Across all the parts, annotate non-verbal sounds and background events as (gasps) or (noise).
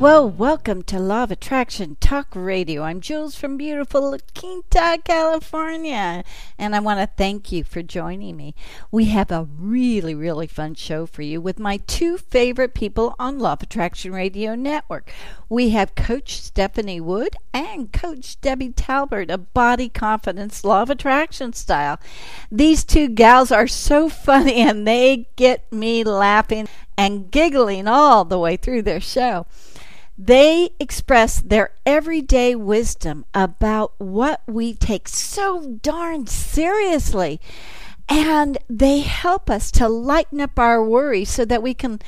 Well, welcome to Law of Attraction Talk Radio. I'm Jules from beautiful La Quinta, California, and I want to thank you for joining me. We have a really, really fun show for you with my two favorite people on Law of Attraction Radio Network. We have Coach Stephanie Wood and Coach Debi Talbert of Body Confidence Law of Attraction Style. These two gals are so funny and they get me laughing and giggling all the way through their show. They express their everyday wisdom about what we take so darn seriously. And they help us to lighten up our worry so that we can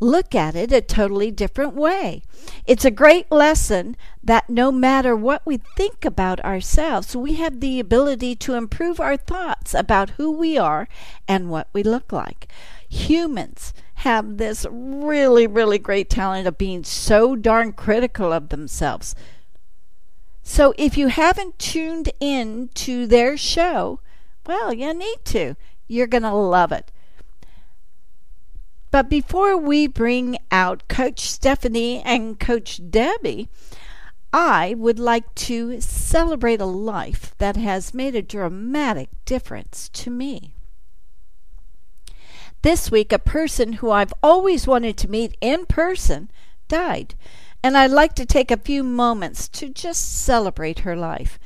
look at it a totally different way. It's a great lesson that no matter what we think about ourselves, we have the ability to improve our thoughts about who we are and what we look like. Humans have this really, really great talent of being so darn critical of themselves. So if you haven't tuned in to their show, well, you need to. You're going to love it. But before we bring out Coach Stephanie and Coach Debi, I would like to celebrate a life that has made a dramatic difference to me. This week, a person who I've always wanted to meet in person died, and I'd like to take a few moments to just celebrate her life.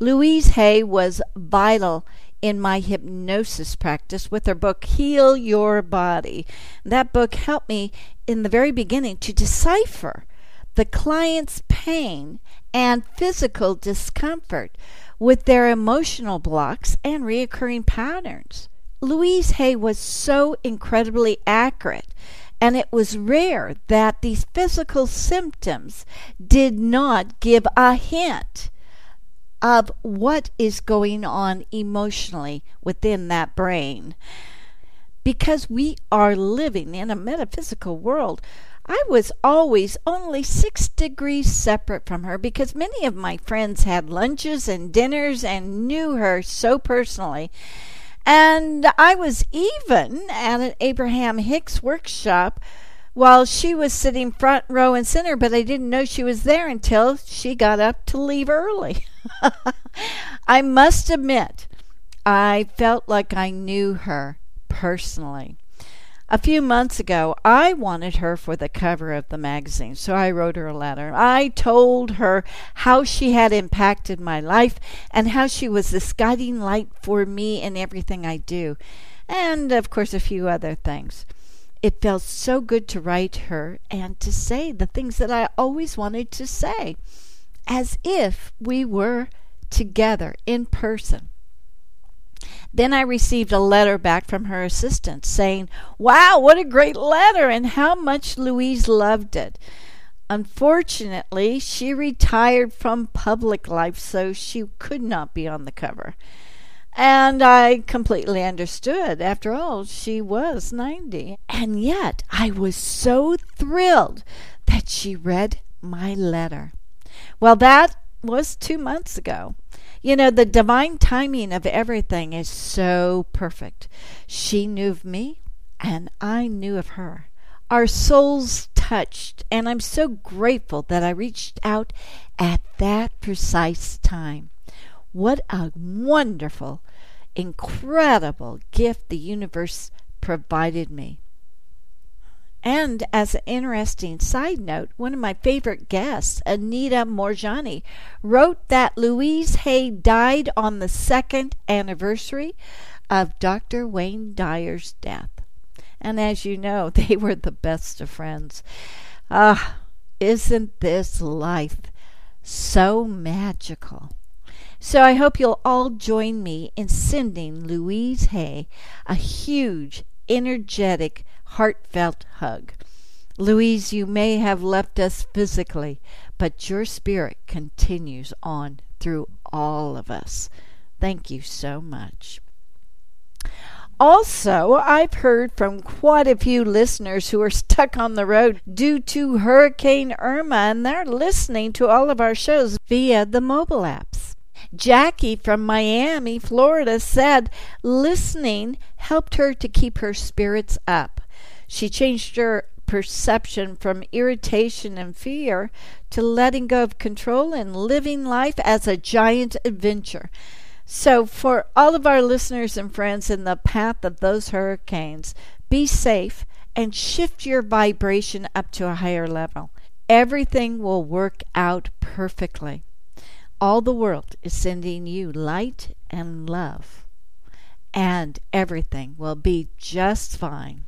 Louise Hay was vital in my hypnosis practice with her book Heal Your Body. That book helped me in the very beginning to decipher the client's pain and physical discomfort with their emotional blocks and reoccurring patterns. Louise Hay was so incredibly accurate, and it was rare that these physical symptoms did not give a hint of what is going on emotionally within that brain. Because we are living in a metaphysical world, I was always only six degrees separate from her because many of my friends had lunches and dinners and knew her so personally. And I was even at an Abraham Hicks workshop while she was sitting front row and center, but I didn't know she was there until she got up to leave early. (laughs) I must admit, I felt like I knew her personally. A few months ago, I wanted her for the cover of the magazine, so I wrote her a letter. I told her how she had impacted my life and how she was this guiding light for me in everything I do, and of course, a few other things. It felt so good to write her and to say the things that I always wanted to say, as if we were together in person. Then I received a letter back from her assistant saying, Wow, what a great letter, and how much Louise loved it. Unfortunately, she retired from public life, so she could not be on the cover. And I completely understood. After all, she was 90. And yet, I was so thrilled that she read my letter. Well, that was two months ago. You know, the divine timing of everything is so perfect. She knew of me, and I knew of her. Our souls touched, and I'm so grateful that I reached out at that precise time. What a wonderful, incredible gift the universe provided me. And as an interesting side note, one of my favorite guests, Anita Moorjani, wrote that Louise Hay died on the second anniversary of Dr. Wayne Dyer's death. And as you know, (laughs) they were the best of friends. Ah, isn't this life so magical? So I hope you'll all join me in sending Louise Hay a huge, energetic, heartfelt hug. Louise, you may have left us physically, but your spirit continues on through all of us. Thank you so much. Also, I've heard from quite a few listeners who are stuck on the road due to Hurricane Irma, and they're listening to all of our shows via the mobile apps. Jackie from Miami, Florida said listening helped her to keep her spirits up. She changed her perception from irritation and fear to letting go of control and living life as a giant adventure. So, for all of our listeners and friends in the path of those hurricanes, be safe and shift your vibration up to a higher level. Everything will work out perfectly. All the world is sending you light and love, and everything will be just fine.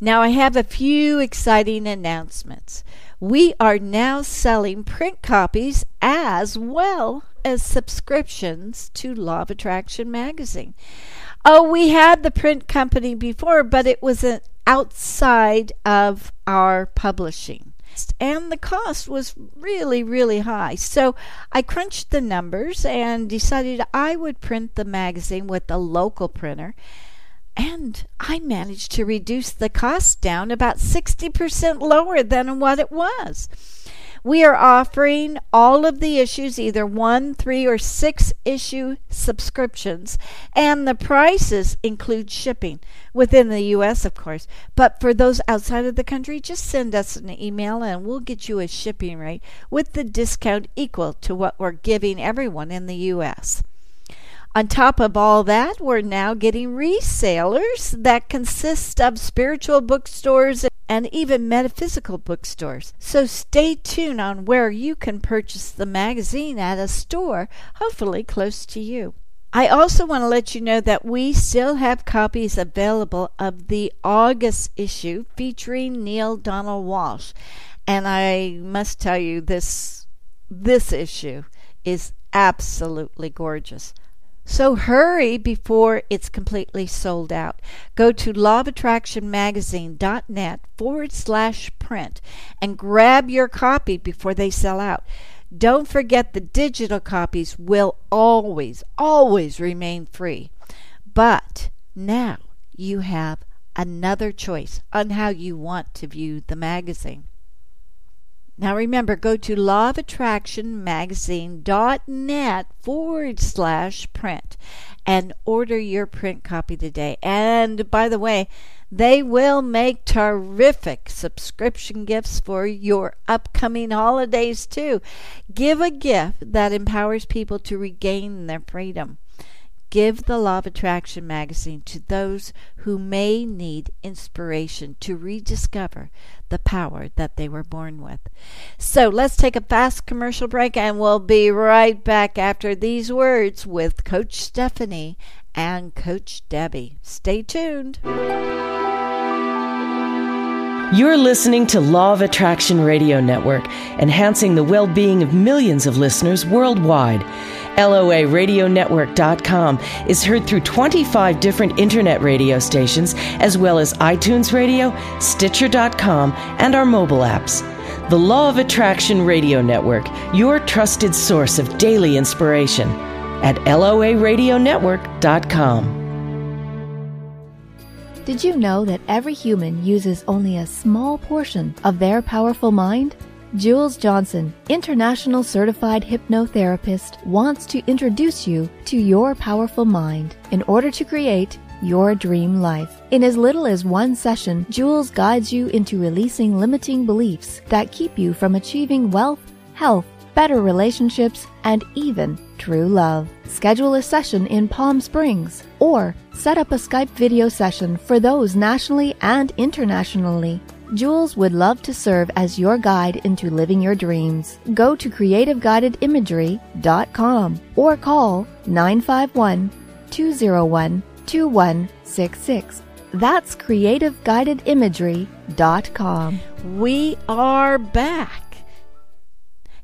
Now, I have a few exciting announcements. We are now selling print copies as well as subscriptions to Law of Attraction magazine. Oh, we had the print company before, but it was an outside of our publishing. And the cost was really, really high. So I crunched the numbers and decided I would print the magazine with a local printer. And I managed to reduce the cost down about 60% lower than what it was. We are offering all of the issues, either one, three, or six issue subscriptions, and the prices include shipping within the U.S., of course. But for those outside of the country, just send us an email and we'll get you a shipping rate with the discount equal to what we're giving everyone in the U.S. On top of all that, we're now getting resellers that consist of spiritual bookstores and even metaphysical bookstores. So stay tuned on where you can purchase the magazine at a store, hopefully close to you. I also want to let you know that we still have copies available of the August issue featuring Neale Donald Walsch. And I must tell you this this issue is absolutely gorgeous. So hurry before it's completely sold out. Go to lawofattractionmagazine.net forward slash print and grab your copy before they sell out. Don't forget the digital copies will always, always remain free. But now you have another choice on how you want to view the magazine. Now remember, go to lawofattractionmagazine.net forward slash print and order your print copy today. And by the way, they will make terrific subscription gifts for your upcoming holidays too. Give a gift that empowers people to regain their freedom. Give the Law of Attraction magazine to those who may need inspiration to rediscover the power that they were born with. So let's take a fast commercial break and we'll be right back after these words with Coach Stephanie and Coach Debi. Stay tuned. You're listening to Law of Attraction Radio Network, enhancing the well being of millions of listeners worldwide. LOARadionetwork.com is heard through 25 different internet radio stations, as well as iTunes Radio, Stitcher.com, and our mobile apps. The Law of Attraction Radio Network, your trusted source of daily inspiration at LOARadionetwork.com. Did you know that every human uses only a small portion of their powerful mind? Jules Johnson, international certified hypnotherapist, wants to introduce you to your powerful mind in order to create your dream life. In as little as one session, Jules guides you into releasing limiting beliefs that keep you from achieving wealth, health, better relationships, and even true love. Schedule a session in Palm Springs or set up a Skype video session for those nationally and internationally. Jules would love to serve as your guide into living your dreams. Go to creativeguidedimagery.com or call 951 201 2166. That's creativeguidedimagery.com. We are back.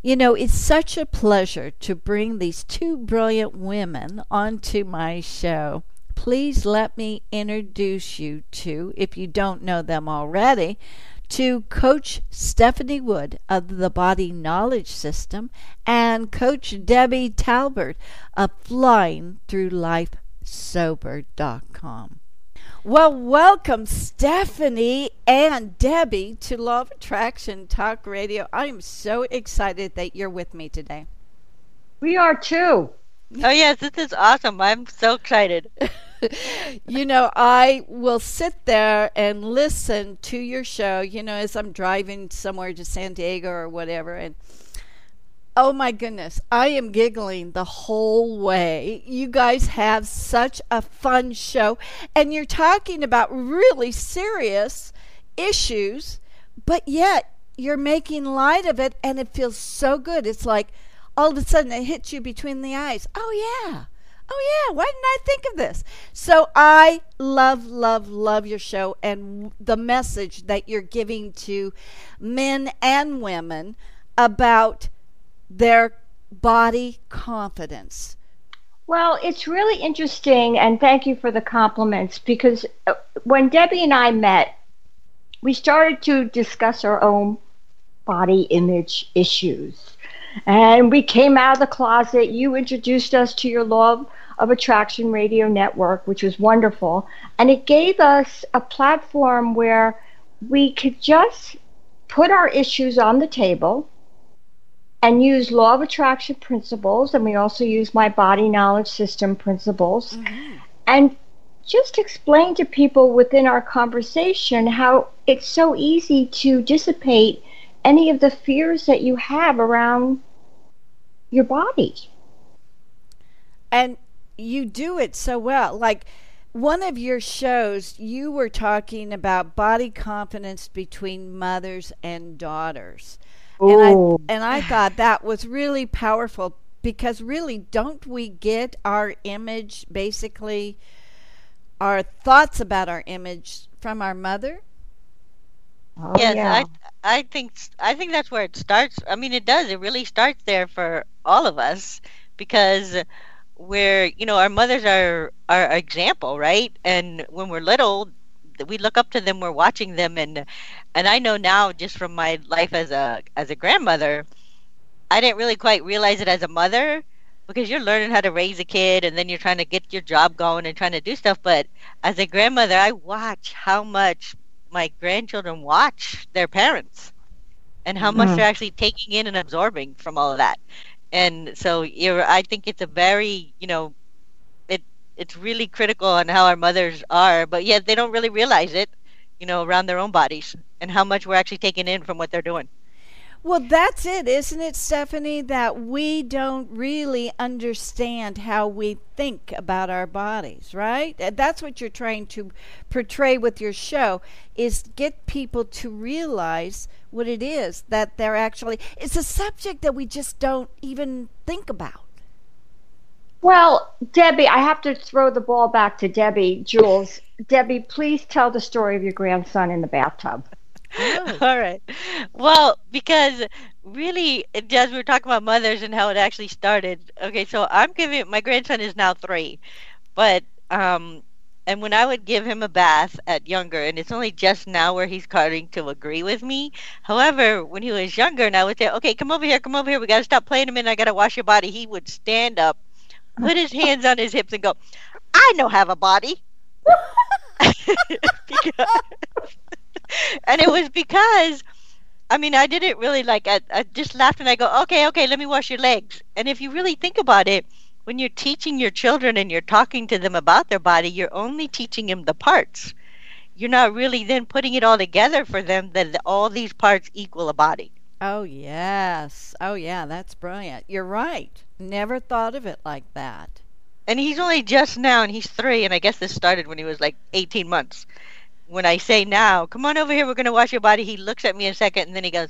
You know, it's such a pleasure to bring these two brilliant women onto my show. Please let me introduce you to, if you don't know them already, to Coach Stephanie Wood of the Body Knowledge System and Coach Debi Talbert of FlyingThroughLifeSober.com. Well, welcome, Stephanie and Debi, to Law of Attraction Talk Radio. I am so excited that you're with me today. We are too. (laughs) Oh, yes, this is awesome. I'm so excited. (laughs) you know, I will sit there and listen to your show, you know, as I'm driving somewhere to San Diego or whatever. And Oh my goodness, I am giggling the whole way. You guys have such a fun show, and you're talking about really serious issues, but yet you're making light of it, and it feels so good. It's like all of a sudden it hits you between the eyes. Oh, yeah. Oh, yeah. Why didn't I think of this? So I love, love, love your show and the message that you're giving to men and women about their body confidence? Well, it's really interesting, and thank you for the compliments because uh, when Debi and I met, we started to discuss our own body image issues. And we came out of the closet. You introduced us to your love of Attraction Radio Network, which was wonderful. And it gave us a platform where we could just put our issues on the table and use law of attraction principles and we also use my body knowledge system principles mm-hmm. and just explain to people within our conversation how it's so easy to dissipate any of the fears that you have around your body. And you do it so well. Like one of your shows you were talking about body confidence between mothers and daughters and I and I thought that was really powerful because really don't we get our image basically our thoughts about our image from our mother? Oh, yes, yeah. I I think I think that's where it starts. I mean, it does. It really starts there for all of us because we're you know our mothers are our example, right? And when we're little, we look up to them we're watching them and and i know now just from my life as a as a grandmother i didn't really quite realize it as a mother because you're learning how to raise a kid and then you're trying to get your job going and trying to do stuff but as a grandmother i watch how much my grandchildren watch their parents and how much mm-hmm. they're actually taking in and absorbing from all of that and so you're i think it's a very you know it's really critical on how our mothers are, but yet they don't really realize it, you know, around their own bodies and how much we're actually taking in from what they're doing. Well, that's it, isn't it, Stephanie? That we don't really understand how we think about our bodies, right? That's what you're trying to portray with your show is get people to realize what it is that they're actually it's a subject that we just don't even think about. Well, Debi, I have to throw the ball back to Debi. Jules, Debi, please tell the story of your grandson in the bathtub. Oh. (laughs) All right. Well, because really, as we were talking about mothers and how it actually started. Okay, so I'm giving my grandson is now three, but um, and when I would give him a bath at younger, and it's only just now where he's starting to agree with me. However, when he was younger, and I would say, "Okay, come over here, come over here. We got to stop playing a minute. I got to wash your body." He would stand up put his hands on his hips and go, I know have a body. because, (laughs) and it was because I mean I didn't really like I, I just laughed and I go, Okay, okay, let me wash your legs. And if you really think about it, when you're teaching your children and you're talking to them about their body, you're only teaching them the parts. You're not really then putting it all together for them that all these parts equal a body. Oh, yes. Oh, yeah, that's brilliant. You're right. Never thought of it like that. And he's only just now, and he's three, and I guess this started when he was like 18 months. When I say now, come on over here, we're going to wash your body, he looks at me a second, and then he goes,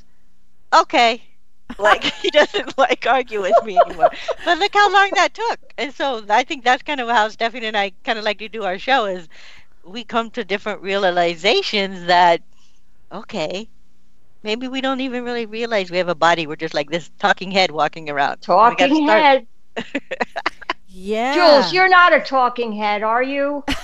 okay. (laughs) Like, he doesn't like argue with me anymore. But look how long that took. And so I think that's kind of how Stephanie and I kind of like to do our show is we come to different realizations that, okay, maybe we don't even really realize we have a body. We're just like this talking head walking around. Talking head. (laughs) yeah. Jules, you're not a talking head, are you? (laughs)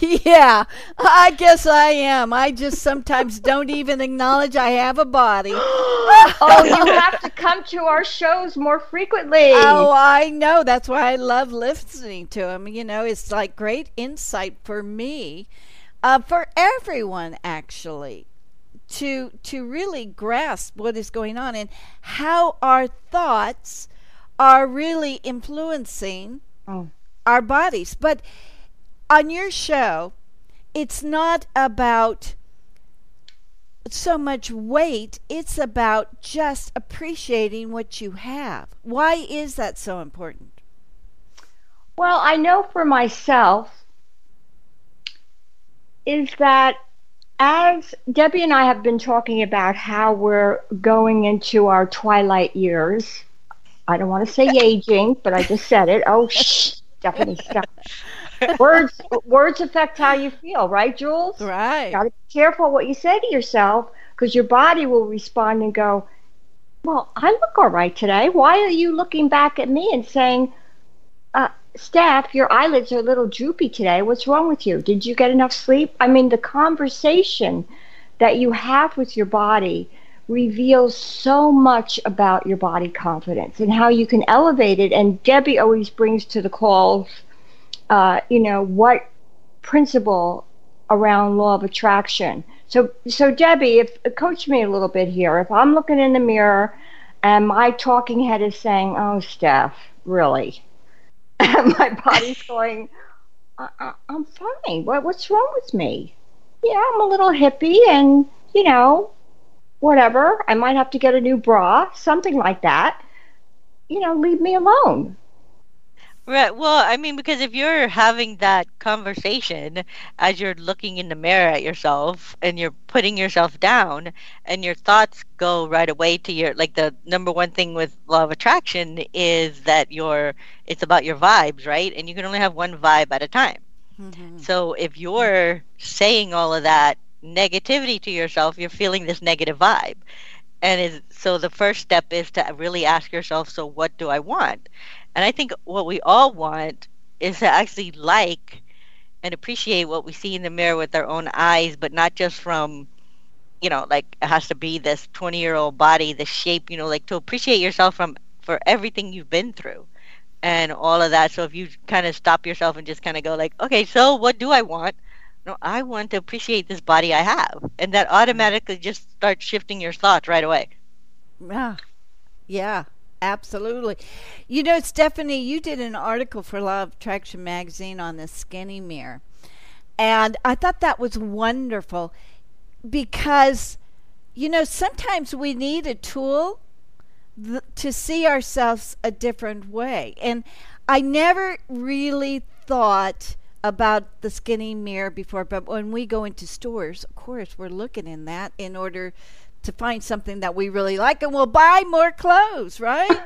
yeah, I guess I am. I just sometimes don't even acknowledge I have a body. (gasps) (laughs) oh, you have to come to our shows more frequently. Oh, I know. That's why I love listening to them. You know, it's like great insight for me, uh, for everyone actually, to to really grasp what is going on and how our thoughts are really influencing oh. our bodies. But on your show, it's not about so much weight, it's about just appreciating what you have. Why is that so important? Well, I know for myself is that as Debi and I have been talking about how we're going into our twilight years, I don't want to say aging, but I just said it. Oh, (laughs) shh, Stephanie, stop words words affect how you feel, right, Jules? Right. Got to be careful what you say to yourself because your body will respond and go, "Well, I look all right today. Why are you looking back at me and saying, uh, Steph, your eyelids are a little droopy today. What's wrong with you? Did you get enough sleep?" I mean, the conversation that you have with your body reveals so much about your body confidence and how you can elevate it. And Debi always brings to the calls uh, you know, what principle around law of attraction. So, so Debi, if coach me a little bit here. If I'm looking in the mirror and my talking head is saying, "Oh, Steph, really," (laughs) my body's going, I- am fine. What, what's wrong with me? Yeah, I'm a little hippie, and you know, whatever. I might have to get a new bra, something like that. You know, leave me alone. Right. Well, I mean, because if you're having that conversation as you're looking in the mirror at yourself and you're putting yourself down, and your thoughts go right away to your like the number one thing with law of attraction is that your it's about your vibes, right? And you can only have one vibe at a time. Mm-hmm. So if you're saying all of that negativity to yourself, you're feeling this negative vibe. And is, so the first step is to really ask yourself, so what do I want? And I think what we all want is to actually like and appreciate what we see in the mirror with our own eyes, but not just from, you know, like it has to be this 20 year old body, the shape, you know, like to appreciate yourself from for everything you've been through and all of that. So if you kind of stop yourself and just kind of go like, okay, so what do I want? No, I want to appreciate this body I have. And that automatically just starts shifting your thoughts right away. Yeah. Yeah. Absolutely. You know, Stephanie, you did an article for Law of Attraction magazine on the skinny mirror. And I thought that was wonderful because, you know, sometimes we need a tool th- to see ourselves a different way. And I never really thought about the skinny mirror before, but when we go into stores, of course, we're looking in that in order to find something that we really like and we'll buy more clothes, right? (laughs)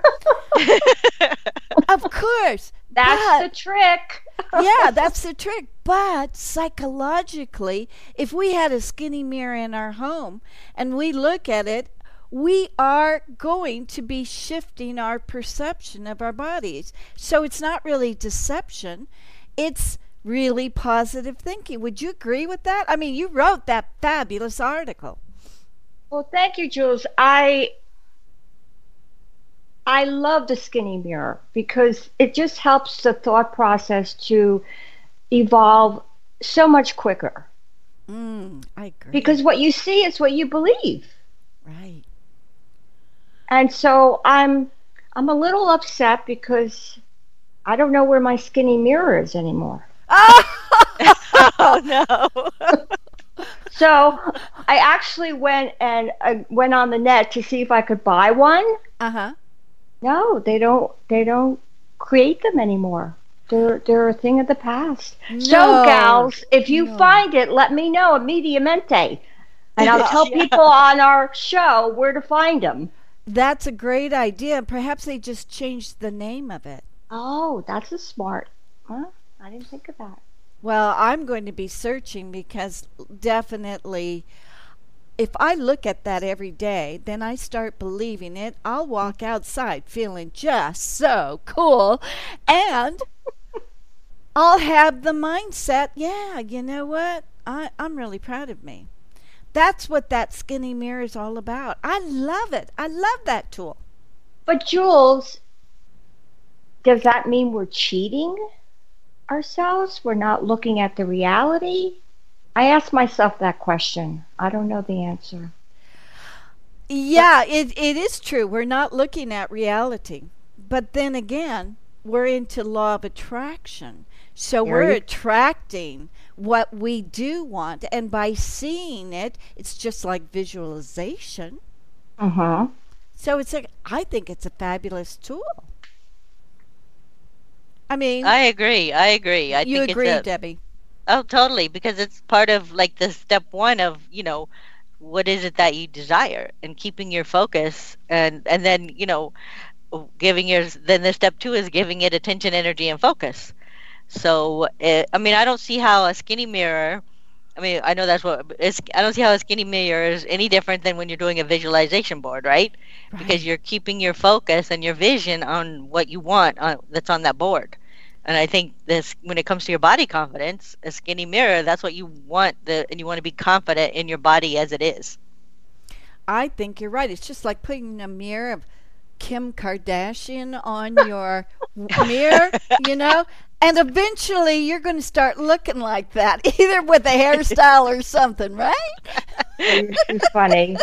of course. That's but, the trick. (laughs) yeah, that's the trick. But psychologically, if we had a skinny mirror in our home and we look at it, we are going to be shifting our perception of our bodies. So it's not really deception, it's really positive thinking. Would you agree with that? I mean, you wrote that fabulous article. Well, thank you, Jules. I I love the skinny mirror because it just helps the thought process to evolve so much quicker. Mm, I agree. Because what you see is what you believe. Right. And so I'm I'm a little upset because I don't know where my skinny mirror is anymore. (laughs) oh no. (laughs) (laughs) So I actually went and uh, went on the net to see if I could buy one. Uh huh. No, they don't. They don't create them anymore. They're they're a thing of the past. No. So, gals, if you no. find it, let me know immediately, and I'll tell (laughs) yeah. people on our show where to find them. That's a great idea. Perhaps they just changed the name of it. Oh, that's a smart. Huh? I didn't think of that. Well, I'm going to be searching because definitely if I look at that every day, then I start believing it. I'll walk outside feeling just so cool. And (laughs) I'll have the mindset, yeah, you know what? I, I'm really proud of me. That's what that skinny mirror is all about. I love it. I love that tool. But Jules, does that mean we're cheating ourselves? We're not looking at the reality? I ask myself that question. I don't know the answer. Yeah, it, it is true. We're not looking at reality. But then again, we're into law of attraction. So we're attracting what we do want. And by seeing it, it's just like visualization. Uh-huh. So it's a, I think it's a fabulous tool. I mean, I agree. I agree. I you think agree, a, Debi. Oh, totally. Because it's part of like the step one of you know what is it that you desire and keeping your focus and and then you know giving your then the step two is giving it attention, energy, and focus. So it, I mean, I don't see how a skinny mirror. I mean, I know that's what it's, I don't see how a skinny mirror is any different than when you're doing a visualization board, right? right. Because you're keeping your focus and your vision on what you want on, that's on that board. And I think this, when it comes to your body confidence, a skinny mirror, that's what you want, the, and you want to be confident in your body as it is. I think you're right. It's just like putting a mirror of Kim Kardashian on (laughs) your mirror, you know, and eventually you're going to start looking like that, (laughs) either with a hairstyle or something, right? You're too funny.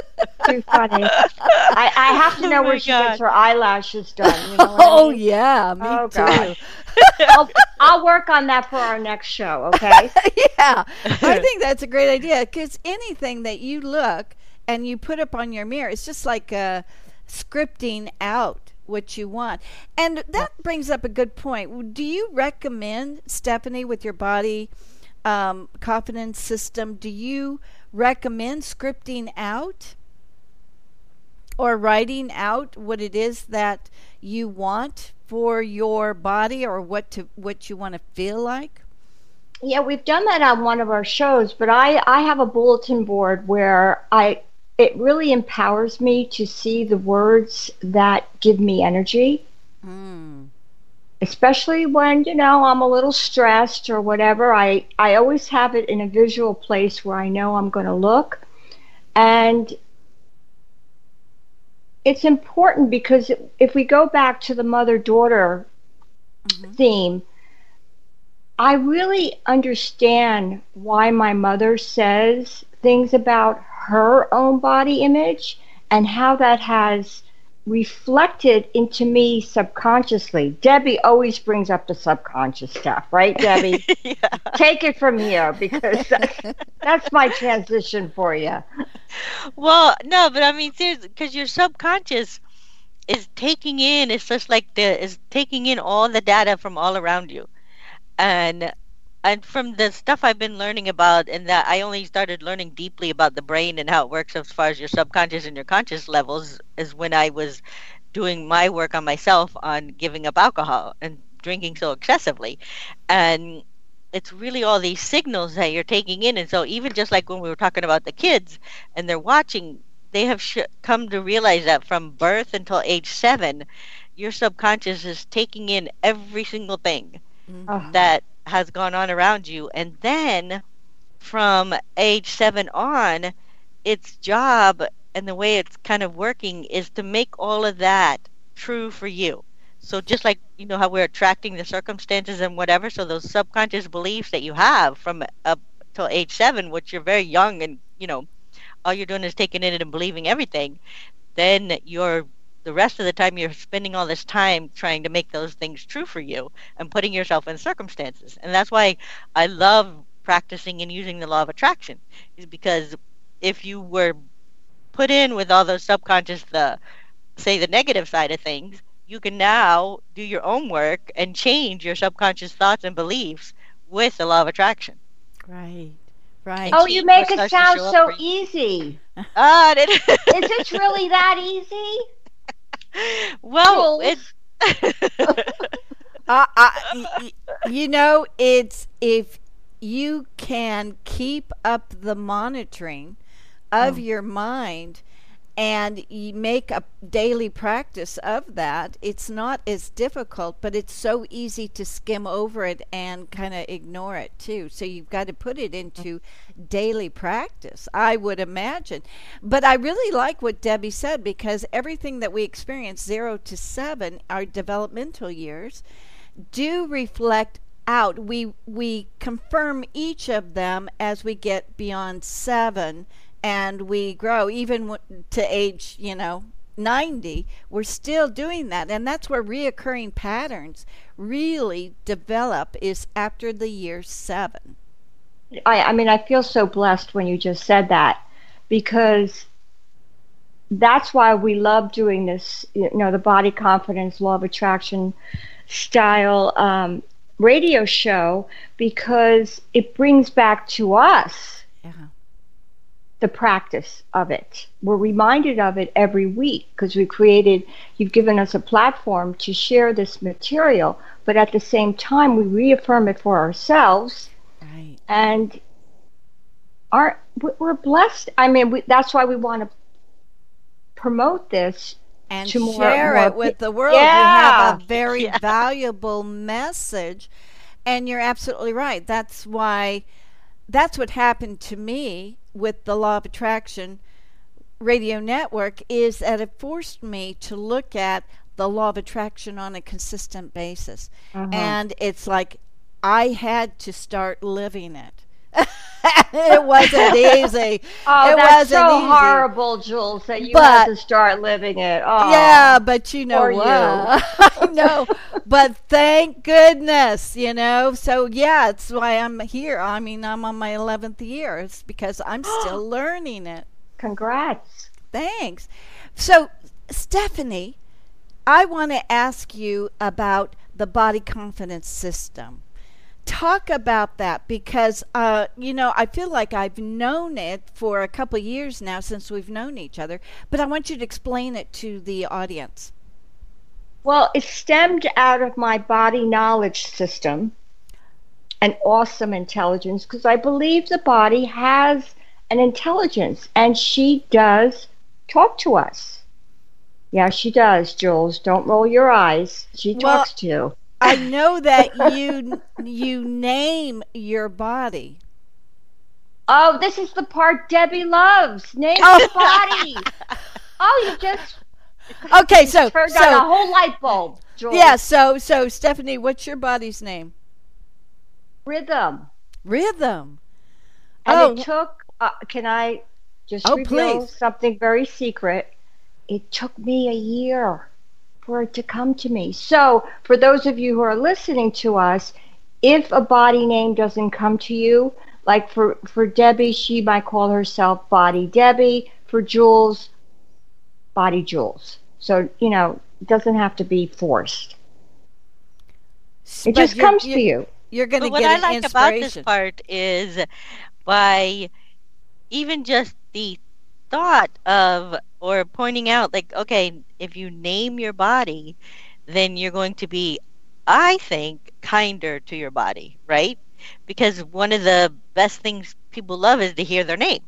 Too funny. I, I have to oh know oh where she God. gets her eyelashes done. You know oh, I mean? yeah, me oh, too. Gosh. (laughs) I'll, I'll work on that for our next show, okay? (laughs) yeah. I think that's a great idea because anything that you look and you put up on your mirror, it's just like uh, scripting out what you want. And that brings up a good point. Do you recommend, Stephanie, with your body um, confidence system, do you recommend scripting out or writing out what it is that you want for your body or what to what you want to feel like? Yeah, we've done that on one of our shows, but I I have a bulletin board where I it really empowers me to see the words that give me energy. Mm. Especially when, you know, I'm a little stressed or whatever. I, I always have it in a visual place where I know I'm going to look. And it's important because if we go back to the mother daughter mm-hmm. theme, I really understand why my mother says things about her own body image and how that has reflected into me subconsciously. Debi always brings up the subconscious stuff, right, (laughs) Debi? yeah. Take it from here because (laughs) that's, that's my transition for you. Well, no, but I mean, seriously, because your subconscious is taking in, it's just like the, is taking in all the data from all around you. And and from the stuff I've been learning about, and that I only started learning deeply about the brain and how it works as far as your subconscious and your conscious levels, is when I was doing my work on myself on giving up alcohol and drinking so excessively. And it's really all these signals that you're taking in. And so, even just like when we were talking about the kids and they're watching, they have sh- come to realize that from birth until age seven, your subconscious is taking in every single thing mm-hmm. that has gone on around you. And then from age seven on, its job and the way it's kind of working is to make all of that true for you. So just like you know how we're attracting the circumstances and whatever, so those subconscious beliefs that you have from up till age seven, which you're very young and you know, all you're doing is taking in it and believing everything, then you're the rest of the time you're spending all this time trying to make those things true for you and putting yourself in circumstances. And that's why I love practicing and using the law of attraction is because if you were put in with all those subconscious the say the negative side of things, you can now do your own work and change your subconscious thoughts and beliefs with the law of attraction. Right. Right. Oh, you make it sound so easy. (laughs) Ah, uh, is it really that easy? (laughs) well, it's. (laughs) uh, I, you know, it's if you can keep up the monitoring of oh. your mind and you make a daily practice of that, it's not as difficult, but it's so easy to skim over it and kind of ignore it too. So you've got to put it into daily practice, I would imagine. But I really like what Debi said because everything that we experience, zero to seven, our developmental years, do reflect out. We we confirm each of them as we get beyond seven and we grow even to age you know 90 we're still doing that. And that's where reoccurring patterns really develop is after the year seven. I, I mean i feel so blessed when you just said that because that's why we love doing this you know the body confidence law of attraction style um, radio show because it brings back to us the practice of it. We're reminded of it every week because we created, you've given us a platform to share this material, but at the same time, we reaffirm it for ourselves. Right. And our, we're blessed. I mean, we, that's why we want to promote this and to share more, it with the world. Yeah. have a very (laughs) yeah. valuable message. And you're absolutely right. That's why, that's what happened to me with the law of attraction radio network is that it forced me to look at the law of attraction on a consistent basis. Uh-huh. And it's like I had to start living it. (laughs) it wasn't (laughs) easy. Oh, it that's so easy. horrible, Jules, that you but, had to start living it. Oh, yeah, but you know what? (laughs) I know. But thank goodness, you know. So yeah, it's why I'm here. I mean, I'm on my 11th year. It's because I'm (gasps) still learning it. Congrats. Thanks. So, Stephanie, I want to ask you about the body confidence system talk about that because uh, you know I feel like I've known it for a couple years now since we've known each other, but I want you to explain it to the audience. Well, it stemmed out of my body knowledge system, an awesome intelligence, because I believe the body has an intelligence, and she does talk to us. Yeah, she does, Jules. Don't roll your eyes. She talks well, to you. I (laughs) know that you you name your body. Oh, this is the part Debi loves. Name oh. your body. (laughs) oh, you just (laughs) okay. So turned so, on a whole light bulb. Yeah. So so Stephanie, what's your body's name? Rhythm. Rhythm. And oh. it took. Uh, can I just oh, reveal please. something very secret? It took me a year for it to come to me. So, for those of you who are listening to us, if a body name doesn't come to you, like for, for Debi, she might call herself Body Debi. For Jules, Body Jules. So, you know, it doesn't have to be forced. It but just comes to you. You're going to get what I like about this part is by even just the thought of or pointing out like okay if you name your body then you're going to be i think kinder to your body right because one of the best things people love is to hear their name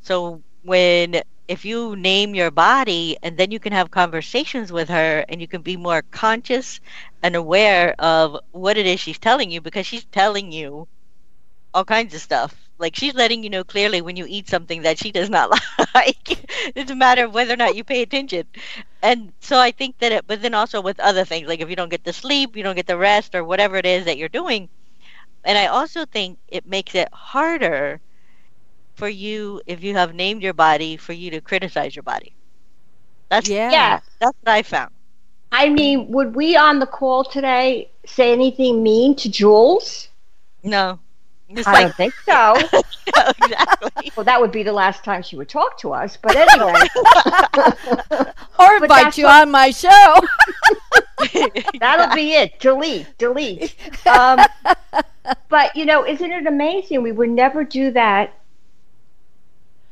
so when if you name your body and then you can have conversations with her and you can be more conscious and aware of what it is she's telling you because she's telling you all kinds of stuff like she's letting you know clearly when you eat something that she does not (laughs) like. it's a matter of whether or not you pay attention. And so I think that it, but then also with other things, like if you don't get the sleep, you don't get the rest, or whatever it is that you're doing. And I also think it makes it harder for you if you have named your body for you to criticize your body. That's yeah. yeah that's what I found. I mean, would we on the call today say anything mean to Jules? No. Just I like, don't think (laughs) so. exactly. well, that would be the last time she would talk to us. But anyway, (laughs) or invite you what... on my show. (laughs) That'll be it. Delete, delete. Um, but you know, isn't it amazing? We would never do that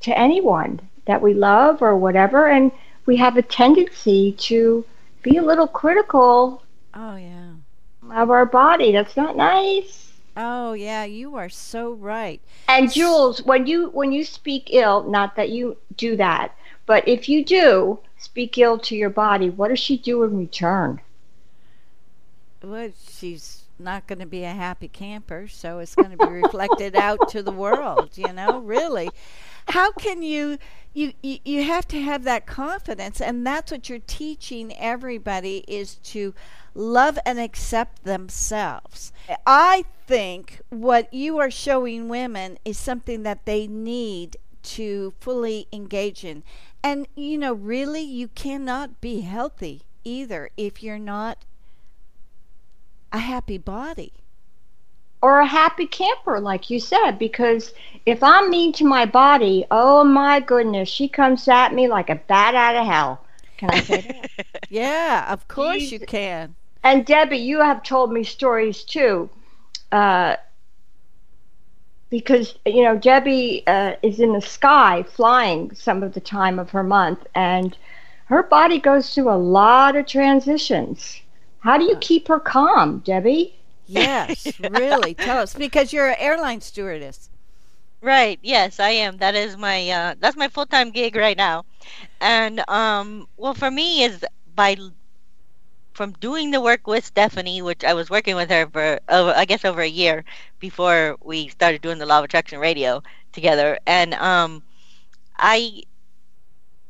to anyone that we love or whatever, and we have a tendency to be a little critical. Oh yeah. Of our body. That's not nice. Oh yeah, you are so right. And Jules, when you when you speak ill, not that you do that, But if you do speak ill to your body, what does she do in return? Well, she's not going to be a happy camper, so it's going to be reflected (laughs) out to the world, you know, really. How can you you, you you have to have that confidence and that's what you're teaching everybody is to love and accept themselves. I think what you are showing women is something that they need to fully engage in. And you know, really you cannot be healthy either if you're not a happy body or a happy camper, like you said, because if I'm mean to my body, oh my goodness, she comes at me like a bat out of hell. Can I say that? (laughs) yeah, of course Jeez. you can. And Debi, you have told me stories too. Uh, because you know Debi uh, is in the sky flying some of the time of her month, and her body goes through a lot of transitions. How do you keep her calm, Debi? Yes, really. Tell us because you're an airline stewardess. Right. Yes, I am. That is my uh, that's my full time gig right now, and um, well, for me is by from doing the work with Stephanie, which I was working with her for over, I guess over a year before we started doing the Law of Attraction Radio together, and um, I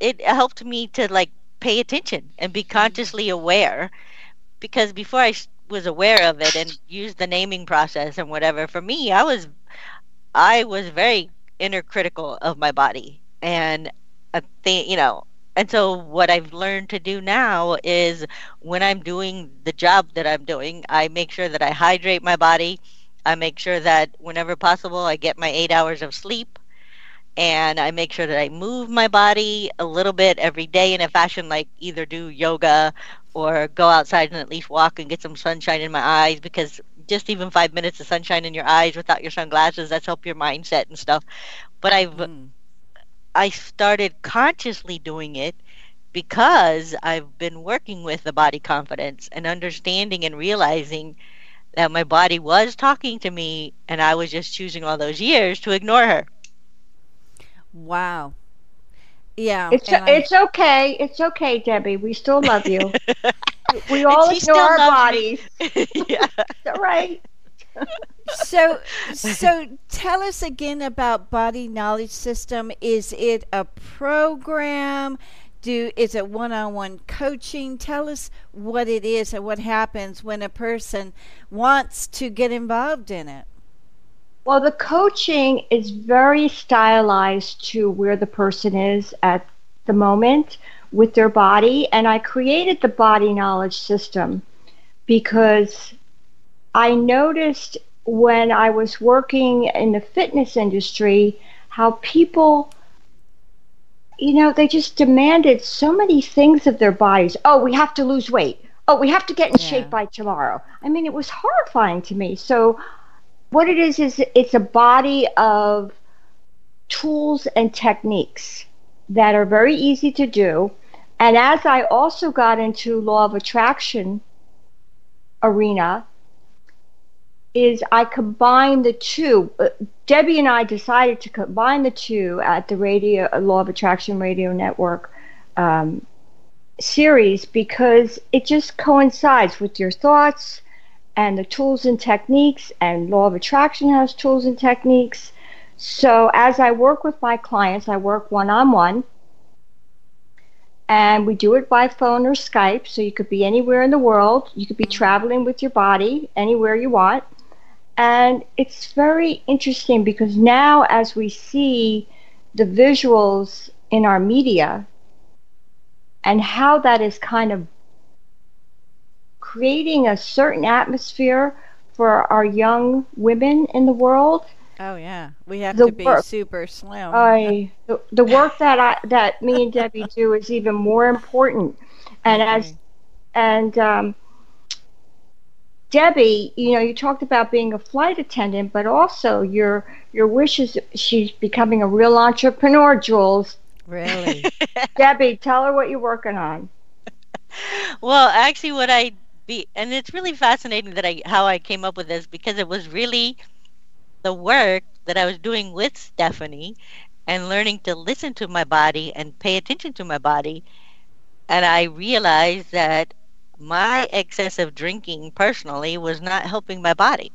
it helped me to like pay attention and be consciously aware because before I was aware of it and used the naming process and whatever, for me, I was I was very inner critical of my body and a thing, you know. And so what I've learned to do now is when I'm doing the job that I'm doing, I make sure that I hydrate my body. I make sure that whenever possible I get my 8 hours of sleep and I make sure that I move my body a little bit every day in a fashion like either do yoga or go outside and at least walk and get some sunshine in my eyes because just even five minutes of sunshine in your eyes without your sunglasses that's help your mindset and stuff. But i've mm. i started consciously doing it because i've been working with the body confidence and understanding and realizing that my body was talking to me and i was just choosing all those years to ignore her. Wow yeah, it's it's okay. It's okay, Debi. We still love you. (laughs) we all ignore our bodies. (laughs) yeah, all right. so so tell us again about body knowledge system is it a program do is it one-on-one coaching tell us what it is and what happens when a person wants to get involved in it well, the coaching is very stylized to where the person is at the moment with their body. And I created the body knowledge system because I noticed when I was working in the fitness industry how people, you know, they just demanded so many things of their bodies. Oh, we have to lose weight. Oh, we have to get in yeah. shape by tomorrow. I mean, it was horrifying to me. So what it is is it's a body of tools and techniques that are very easy to do. And as I also got into law of attraction arena, is I combined the two. Uh, Debi and I decided to combine the two at the radio Law of Attraction Radio Network um, series because it just coincides with your thoughts, and the tools and techniques, and Law of Attraction has tools and techniques. So as I work with my clients, I work one on one. And we do it by phone or Skype. So you could be anywhere in the world. You could be traveling with your body anywhere you want. And it's very interesting because now, as we see the visuals in our media and how that is kind of creating a certain atmosphere for our young women in the world. Oh yeah, we have the to be work, super slim. I the, the work that I that me and Debi do is even more important, and okay. as and um, Debi, you know, you talked about being a flight attendant, but also your your wish is she's becoming a real entrepreneur, Jewels. Really, (laughs) Debi, tell her what you're working on. Well, actually, what I be and it's really fascinating that I how I came up with this because it was really the work that I was doing with Stephanie and learning to listen to my body and pay attention to my body. And I realized that my excessive drinking personally was not helping my body.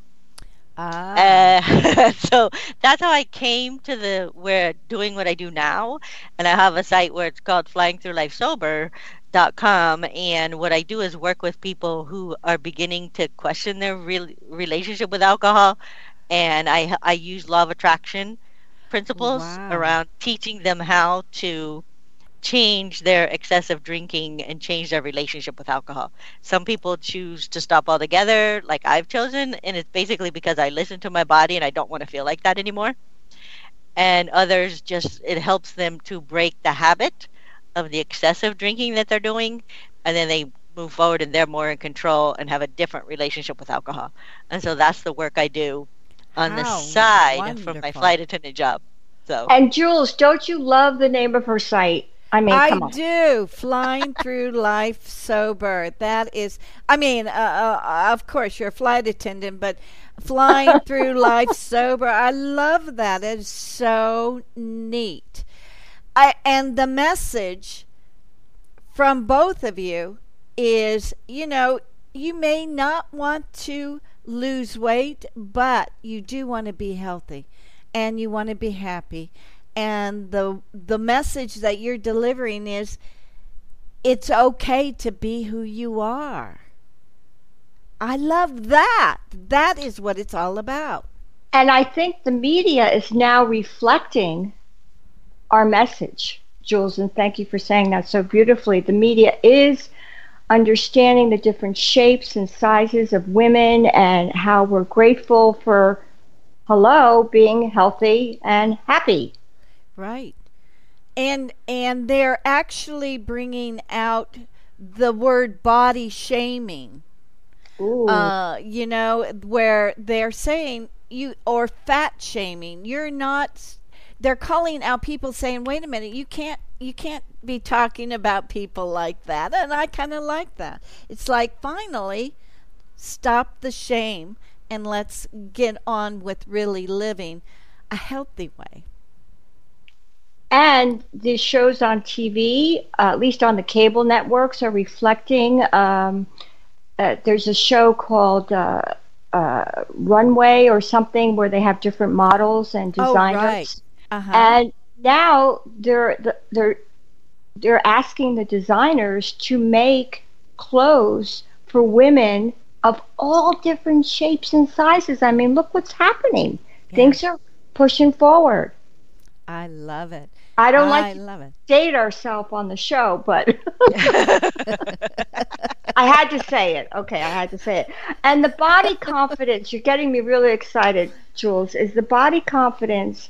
Ah. Uh, (laughs) so that's how I came to the where doing what I do now, and I have a site where it's called Flying Through Life Sober dot com and what I do is work with people who are beginning to question their real relationship with alcohol and I I use law of attraction principles wow. around teaching them how to change their excessive drinking and change their relationship with alcohol. Some people choose to stop altogether, like I've chosen, and it's basically because I listen to my body and I don't want to feel like that anymore. And others just, it helps them to break the habit of the excessive drinking that they're doing, and then they move forward and they're more in control and have a different relationship with alcohol. And so that's the work I do on How the side wonderful. from my flight attendant job. So And Jewels, don't you love the name of her site? I mean, I do. Flying through (laughs) life sober. That is, I mean, uh, uh, of course, you're a flight attendant, but flying (laughs) through life sober. I love that. It's so neat. I, and the message from both of you is you know, you may not want to lose weight, but you do want to be healthy and you want to be happy and the the message that you're delivering is it's okay to be who you are. I love that. That is what it's all about. And I think the media is now reflecting our message, Jewels, and thank you for saying that so beautifully. The media is understanding the different shapes and sizes of women and how we're grateful for, hello, being healthy and happy. Right. And and they're actually bringing out the word body shaming. Ooh. Uh, you know, where they're saying you or fat shaming. You're not they're calling out people saying, "Wait a minute, you can't you can't be talking about people like that." And I kind of like that. It's like finally stop the shame and let's get on with really living a healthy way. And the shows on TV, uh, at least on the cable networks, are reflecting. Um, uh, there's a show called uh, uh Runway or something where they have different models and designers. Oh, right. Uh-huh. And now they're they're they're asking the designers to make clothes for women of all different shapes and sizes. I mean, look what's happening. Yeah. Things are pushing forward. I love it. I don't I like love it. date ourselves on the show, but (laughs) I had to say it. Okay, I had to say it. And the body confidence, you're getting me really excited, Jewels, is the body confidence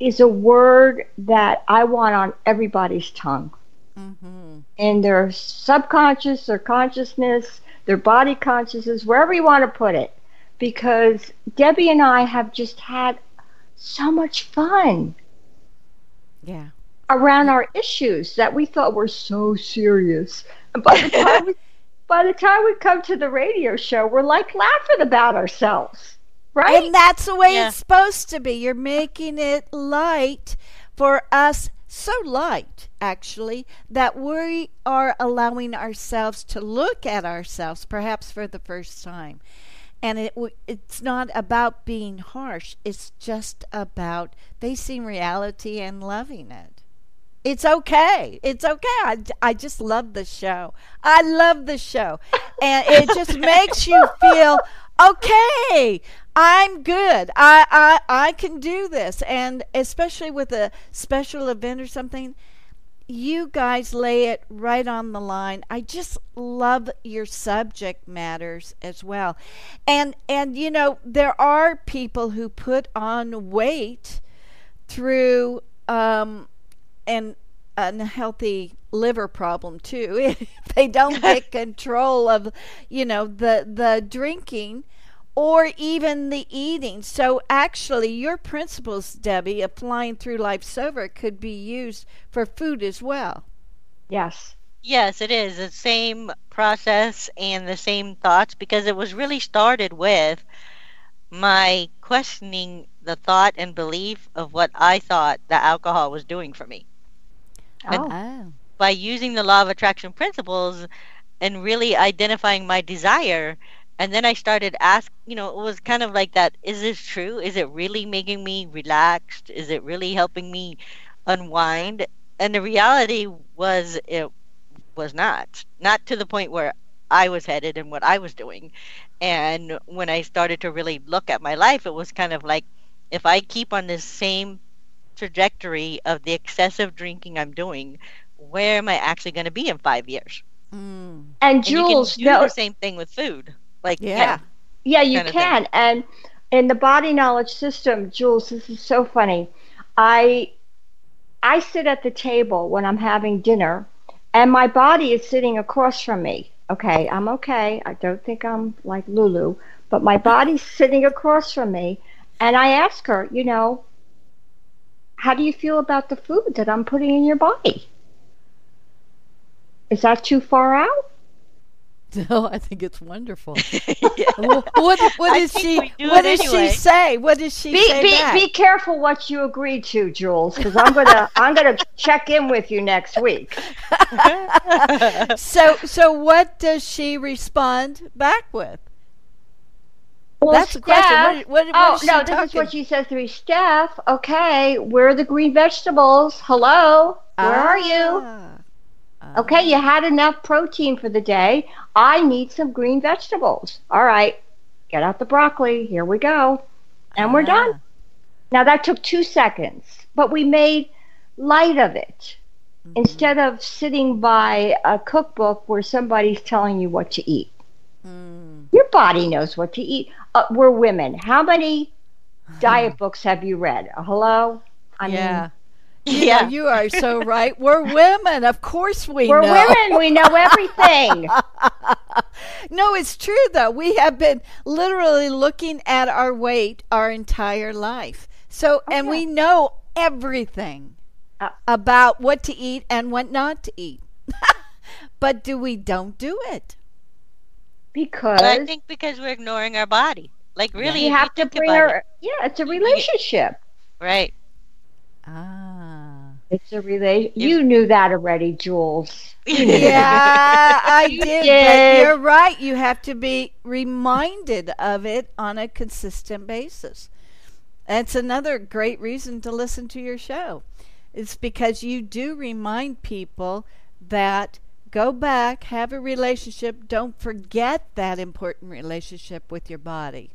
is a word that I want on everybody's tongue. Mm-hmm. In their subconscious, their consciousness, their body consciousness, wherever you want to put it. Because Debi and I have just had so much fun yeah. around our issues that we thought were so serious. And by the time we, (laughs) by the time we come to the radio show, we're like laughing about ourselves. Right? And that's the way yeah. it's supposed to be. You're making it light for us, so light, actually, that we are allowing ourselves to look at ourselves, perhaps for the first time. And it it's not about being harsh. It's just about facing reality and loving it. It's okay. It's okay. I, I just love the show. I love the show. And it just (laughs) makes you feel okay i'm good I, I i can do this and especially with a special event or something you guys lay it right on the line. I just love your subject matters as well. And and you know, there are people who put on weight through um an unhealthy liver problem too. (laughs) if they don't (laughs) get control of, you know, the the drinking or even the eating. So, actually, your principles, Debi, applying through life sober could be used for food as well. Yes. Yes, it is the same process and the same thoughts because it was really started with my questioning the thought and belief of what I thought that alcohol was doing for me. Oh. oh. By using the law of attraction principles and really identifying my desire, and then I started ask, you know, it was kind of like that. Is this true? Is it really making me relaxed? Is it really helping me unwind? And the reality was, it was not. Not to the point where I was headed and what I was doing. And when I started to really look at my life, it was kind of like if I keep on this same trajectory of the excessive drinking I'm doing, where am I actually going to be in five years? Mm. And Jewels, and you can do no, the same thing with food. Like yeah, yeah, you can. And in the body knowledge system, Jewels, this is so funny. I I sit at the table when I'm having dinner, and my body is sitting across from me. Okay, I'm okay. I don't think I'm like Lulu, but my body's sitting across from me, and I ask her, you know, how do you feel about the food that I'm putting in your body? Is that too far out? No, (laughs) I think it's wonderful. (laughs) (laughs) what what does she what does anyway. she say? What does she be, say? Be back? be careful what you agree to, Jewels, because I'm gonna I'm gonna check in with you next week. so so what does she respond back with? Well, That's Steph, the question. What, what, what oh no, this talking? is what she says to me. Steph, okay, where are the green vegetables? Hello, where ah. are you? Okay, you had enough protein for the day. I need some green vegetables. All right, get out the broccoli. Here we go. And we're done. Now that took two seconds, but we made light of it mm-hmm. instead of sitting by a cookbook where somebody's telling you what to eat. Mm. Your body knows what to eat. Uh, we're women. How many (laughs) diet books have you read? Uh, hello? I yeah. mean, you yeah, know, you are so right. We're women, of course we We're know. women. We know everything. (laughs) no, it's true though. We have been literally looking at our weight our entire life. So, and we know everything uh, about what to eat and what not to eat. (laughs) but do we don't do it? Because I think because we're ignoring our body. Like really, you have to bring her. It. Yeah, it's a relationship. Right. Ah. It's a relation. You knew that already, Jewels. (laughs) yeah, I did, did. But you're right. You have to be reminded of it on a consistent basis. That's another great reason to listen to your show. It's because you do remind people that go back, have a relationship. Don't forget that important relationship with your body.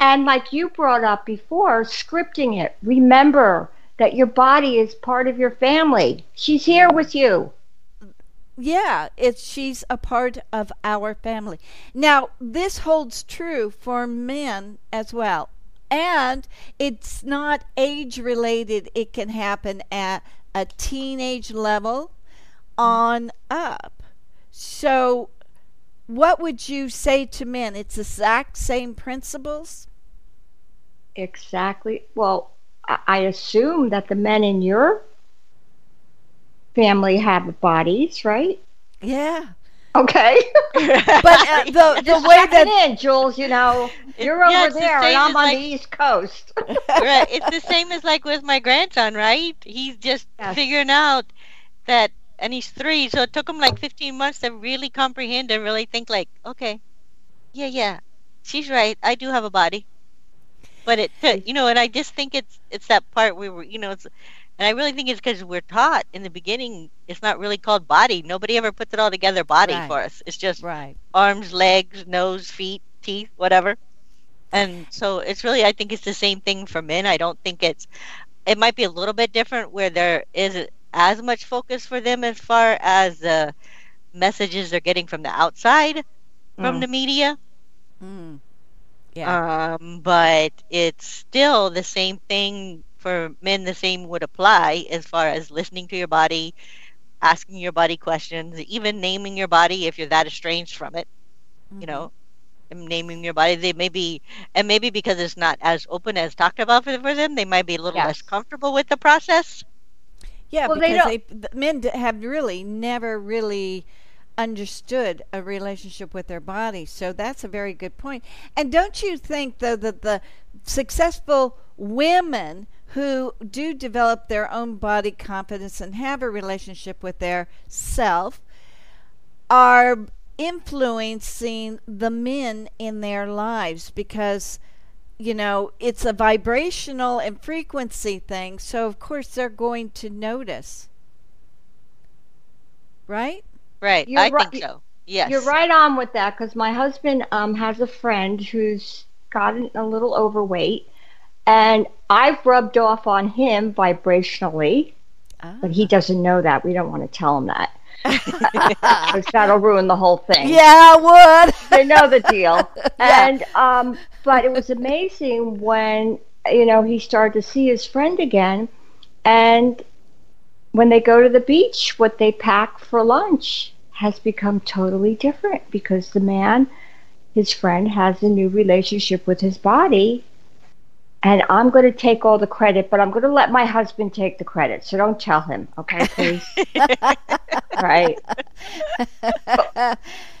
And like you brought up before, scripting it. Remember that your body is part of your family. She's here with you. Yeah, it's she's a part of our family. Now, this holds true for men as well. And it's not age related. It can happen at a teenage level on up. So, what would you say to men? It's the exact same principles? Exactly. Well, I assume that the men in your family have bodies, right? Yeah. Okay. (laughs) but uh, the the way that in, Jewels, you know, you're yeah, over there the and I'm on like, the East Coast. (laughs) right. It's the same as like with my grandson, right? He's just yes. figuring out that and he's 3, so it took him like 15 months to really comprehend and really think like, okay. Yeah, yeah. She's right. I do have a body but it you know and i just think it's it's that part where we're you know it's and i really think it's because we're taught in the beginning it's not really called body. Nobody ever puts it all together body right. for us. It's just right. arms legs nose feet teeth whatever. And so it's really i think it's the same thing for men. I don't think it's it might be a little bit different where there is as much focus for them as far as the messages they're getting from the outside from mm. the media. Mm. Yeah. Um, but it's still the same thing for men. The same would apply as far as listening to your body, asking your body questions, even naming your body if you're that estranged from it. Mm-hmm. You know, naming your body. They may be, and maybe because it's not as open as talked about for, for them, they might be a little yes. less comfortable with the process. Yeah, well, because they, they men have really never really understood a relationship with their body. So that's a very good point. And don't you think though that the successful women who do develop their own body confidence and have a relationship with their self are influencing the men in their lives because you know it's a vibrational and frequency thing so of course they're going to notice right right You're i right. think so yes you're right on with that because my husband um, has a friend who's gotten a little overweight and I've rubbed off on him vibrationally, ah. but he doesn't know that. We don't want to tell him that. (laughs) Because that'll ruin the whole thing. Yeah, I would. they know the deal. (laughs) Yeah. And um, but it was amazing when you know he started to see his friend again, and when they go to the beach, what they pack for lunch has become totally different because the man, his friend, has a new relationship with his body and I'm going to take all the credit, but I'm going to let my husband take the credit. So don't tell him, okay, please. (laughs) right. But,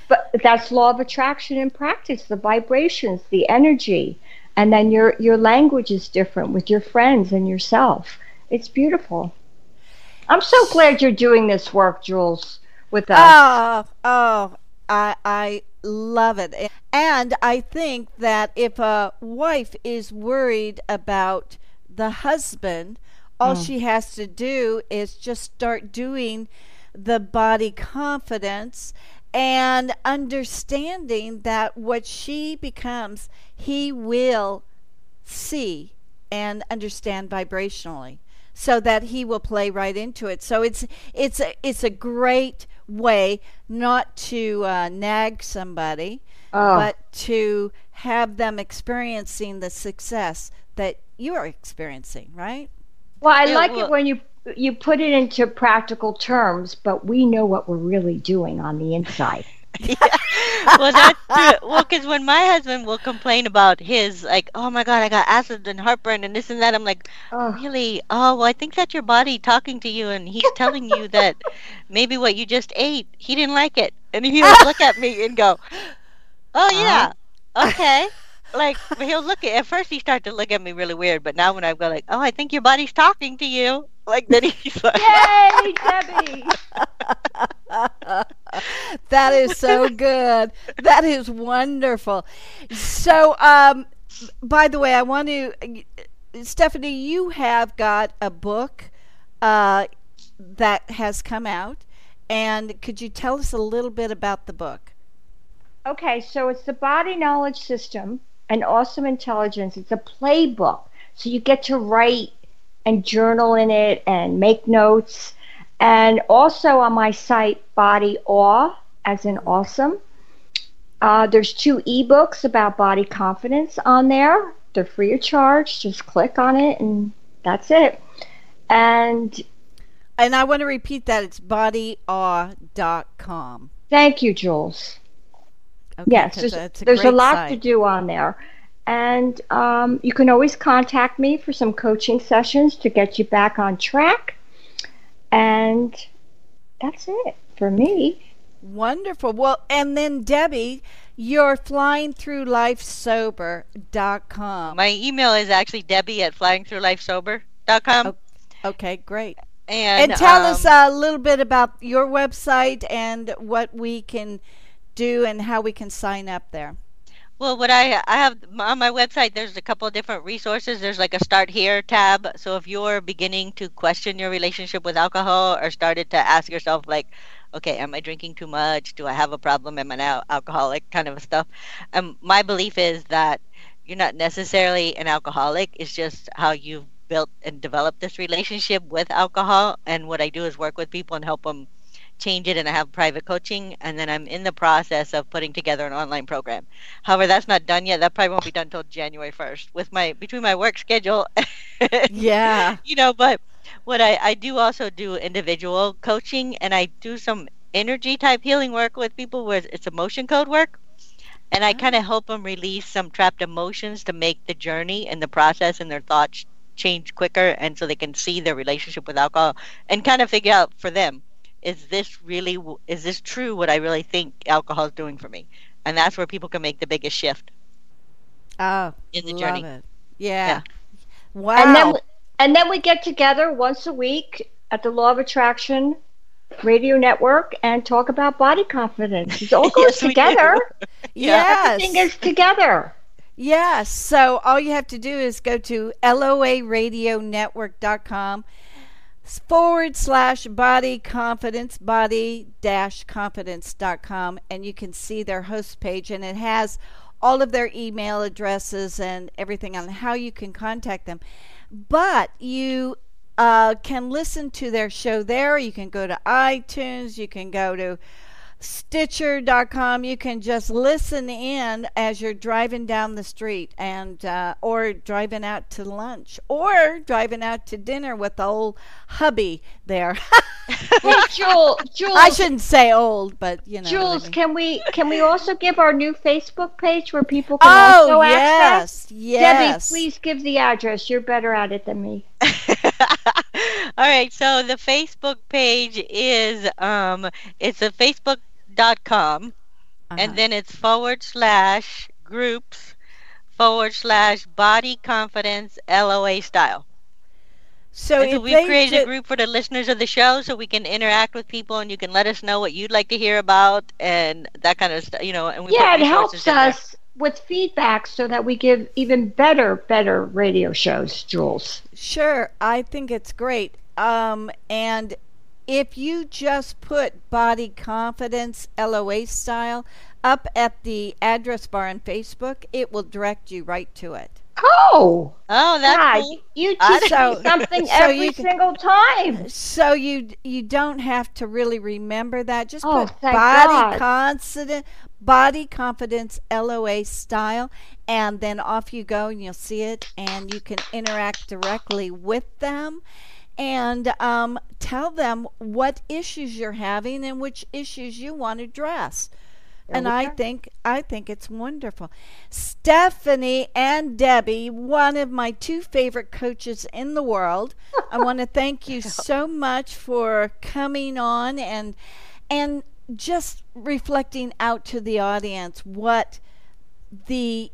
but, that's law of attraction in practice, the vibrations, the energy, and then your your language is different with your friends and yourself. It's beautiful. I'm so glad you're doing this work, Jewels, with us. Oh, oh, I I love it. And I think that if a wife is worried about the husband, all mm. she has to do is just start doing the body confidence and understanding that what she becomes, he will see and understand vibrationally so that he will play right into it. So it's it's a, it's a great way not to uh, nag somebody, oh. but to have them experiencing the success that you are experiencing, right? Well, I yeah, like well, it when you you put it into practical terms, but we know what we're really doing on the inside. Yeah. Well, that's true. Well, because when my husband will complain about his, like, oh my God, I got acid and heartburn and this and that, I'm like, oh. really? Oh, well, I think that's your body talking to you and he's telling you that maybe what you just ate, he didn't like it. And he would look at me and go, oh, yeah, uh-huh. okay like he'll look at at first he started to look at me really weird, but now when I go like, oh, I think your body's talking to you, like then he's like, yay, Debi. (laughs) that is so good. That is wonderful. So, um, by the way, I want to, Stephanie, you have got a book uh, that has come out, and could you tell us a little bit about the book? Okay, so it's the Body Knowledge System an awesome intelligence. It's a playbook. So you get to write and journal in it and make notes. And also on my site, Body Awe, as in awesome. Uh, there's two ebooks about body confidence on there. They're free of charge. Just click on it and that's it. And and I want to repeat that it's bodyawe.com. Thank you, Jewels. Okay, yes, there's, a, there's a lot site. to do on there. And um, you can always contact me for some coaching sessions to get you back on track. And that's it for me. Wonderful. Well, and then Debi, you're flying through lifesober.com. My email is actually Debi at flyingthroughlifesober.com. Okay, great. And, and tell um, us a little bit about your website and what we can do and how we can sign up there? Well, what I I have on my website, there's a couple of different resources. There's like a start here tab. So if you're beginning to question your relationship with alcohol or started to ask yourself like, okay, am I drinking too much? Do I have a problem? Am I now alcoholic? Kind of stuff. Um, my belief is that you're not necessarily an alcoholic. It's just how you've built and developed this relationship with alcohol. And what I do is work with people and help them change it and I have private coaching and then I'm in the process of putting together an online program. However, that's not done yet. That probably won't be done until January 1st with my between my work schedule. (laughs) yeah. You know, but what I I do also do individual coaching and I do some energy type healing work with people where it's emotion code work. And I mm-hmm. kind of help them release some trapped emotions to make the journey and the process and their thoughts change quicker and so they can see their relationship with alcohol and kind of figure out for them is this really is this true what I really think alcohol is doing for me? And that's where people can make the biggest shift. Oh, in the love journey. It. Yeah. Yeah. Wow. And then, and then we get together once a week at the Law of Attraction Radio Network and talk about body confidence. It all (laughs) goes Yes, together. (laughs) yeah Everything is together. Yes. So all you have to do is go to loaradionetwork.com forward slash body confidence, body dash confidence.com, and you can see their host page, and it has all of their email addresses and everything on how you can contact them. But you uh, can listen to their show there. You can go to iTunes. You can go to Stitcher.com. You can just listen in as you're driving down the street, and uh, or driving out to lunch, or driving out to dinner with the old hubby there. (laughs) Hey, Jewels, (laughs) Jewels, I shouldn't say old, but you know. what I Jewels, mean. can we can we also give our new Facebook page where people can Oh also access? yes, yes. Debi, please give the address. You're better at it than me. (laughs) All right, so the Facebook page is um it's a facebook.com Uh-huh. and then it's forward slash groups forward slash body confidence LOA style. so so we they created ju- a group for the listeners of the show so we can interact with people and you can let us know what you'd like to hear about and that kind of stuff, you know, and we yeah, it helps us with feedback so that we give even better, better radio shows, Jewels. Sure, I think it's great. Um, and if you just put body confidence LOA style up at the address bar on Facebook, it will direct you right to it. Oh, Oh, that's God, cool. you I teach don't- me (laughs) something so every you can- single time. So you you don't have to really remember that. Just Oh, put body God. confident, body confidence LOA style, and then off you go, and you'll see it, and you can interact directly with them, and um, tell them what issues you're having and which issues you want to address. And I think I think it's wonderful. Stephanie and Debi, one of my two favorite coaches in the world. I want to thank you (laughs) so much for coming on and and just reflecting out to the audience what the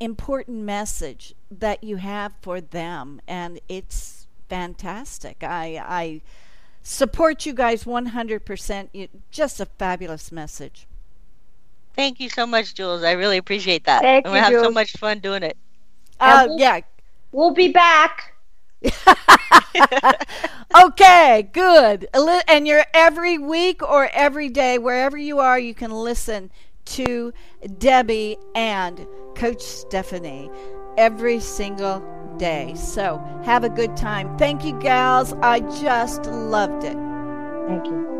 important message that you have for them and it's fantastic. I I support you guys 100%. You, just a fabulous message. Thank you so much, Jewels. I really appreciate that. Thank and we you, have so much fun doing it. Uh, we'll- yeah. We'll be back. (laughs) okay, good. And you're every week or every day, wherever you are, you can listen to Debi and Coach Stephanie every single day. So have a good time. Thank you, gals. I just loved it. Thank you.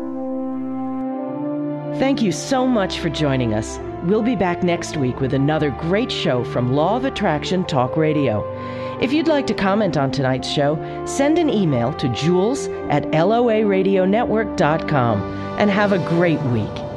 Thank you so much for joining us. We'll be back next week with another great show from Law of Attraction Talk Radio. If you'd like to comment on tonight's show, send an email to jewels at loaradionetwork.com and have a great week.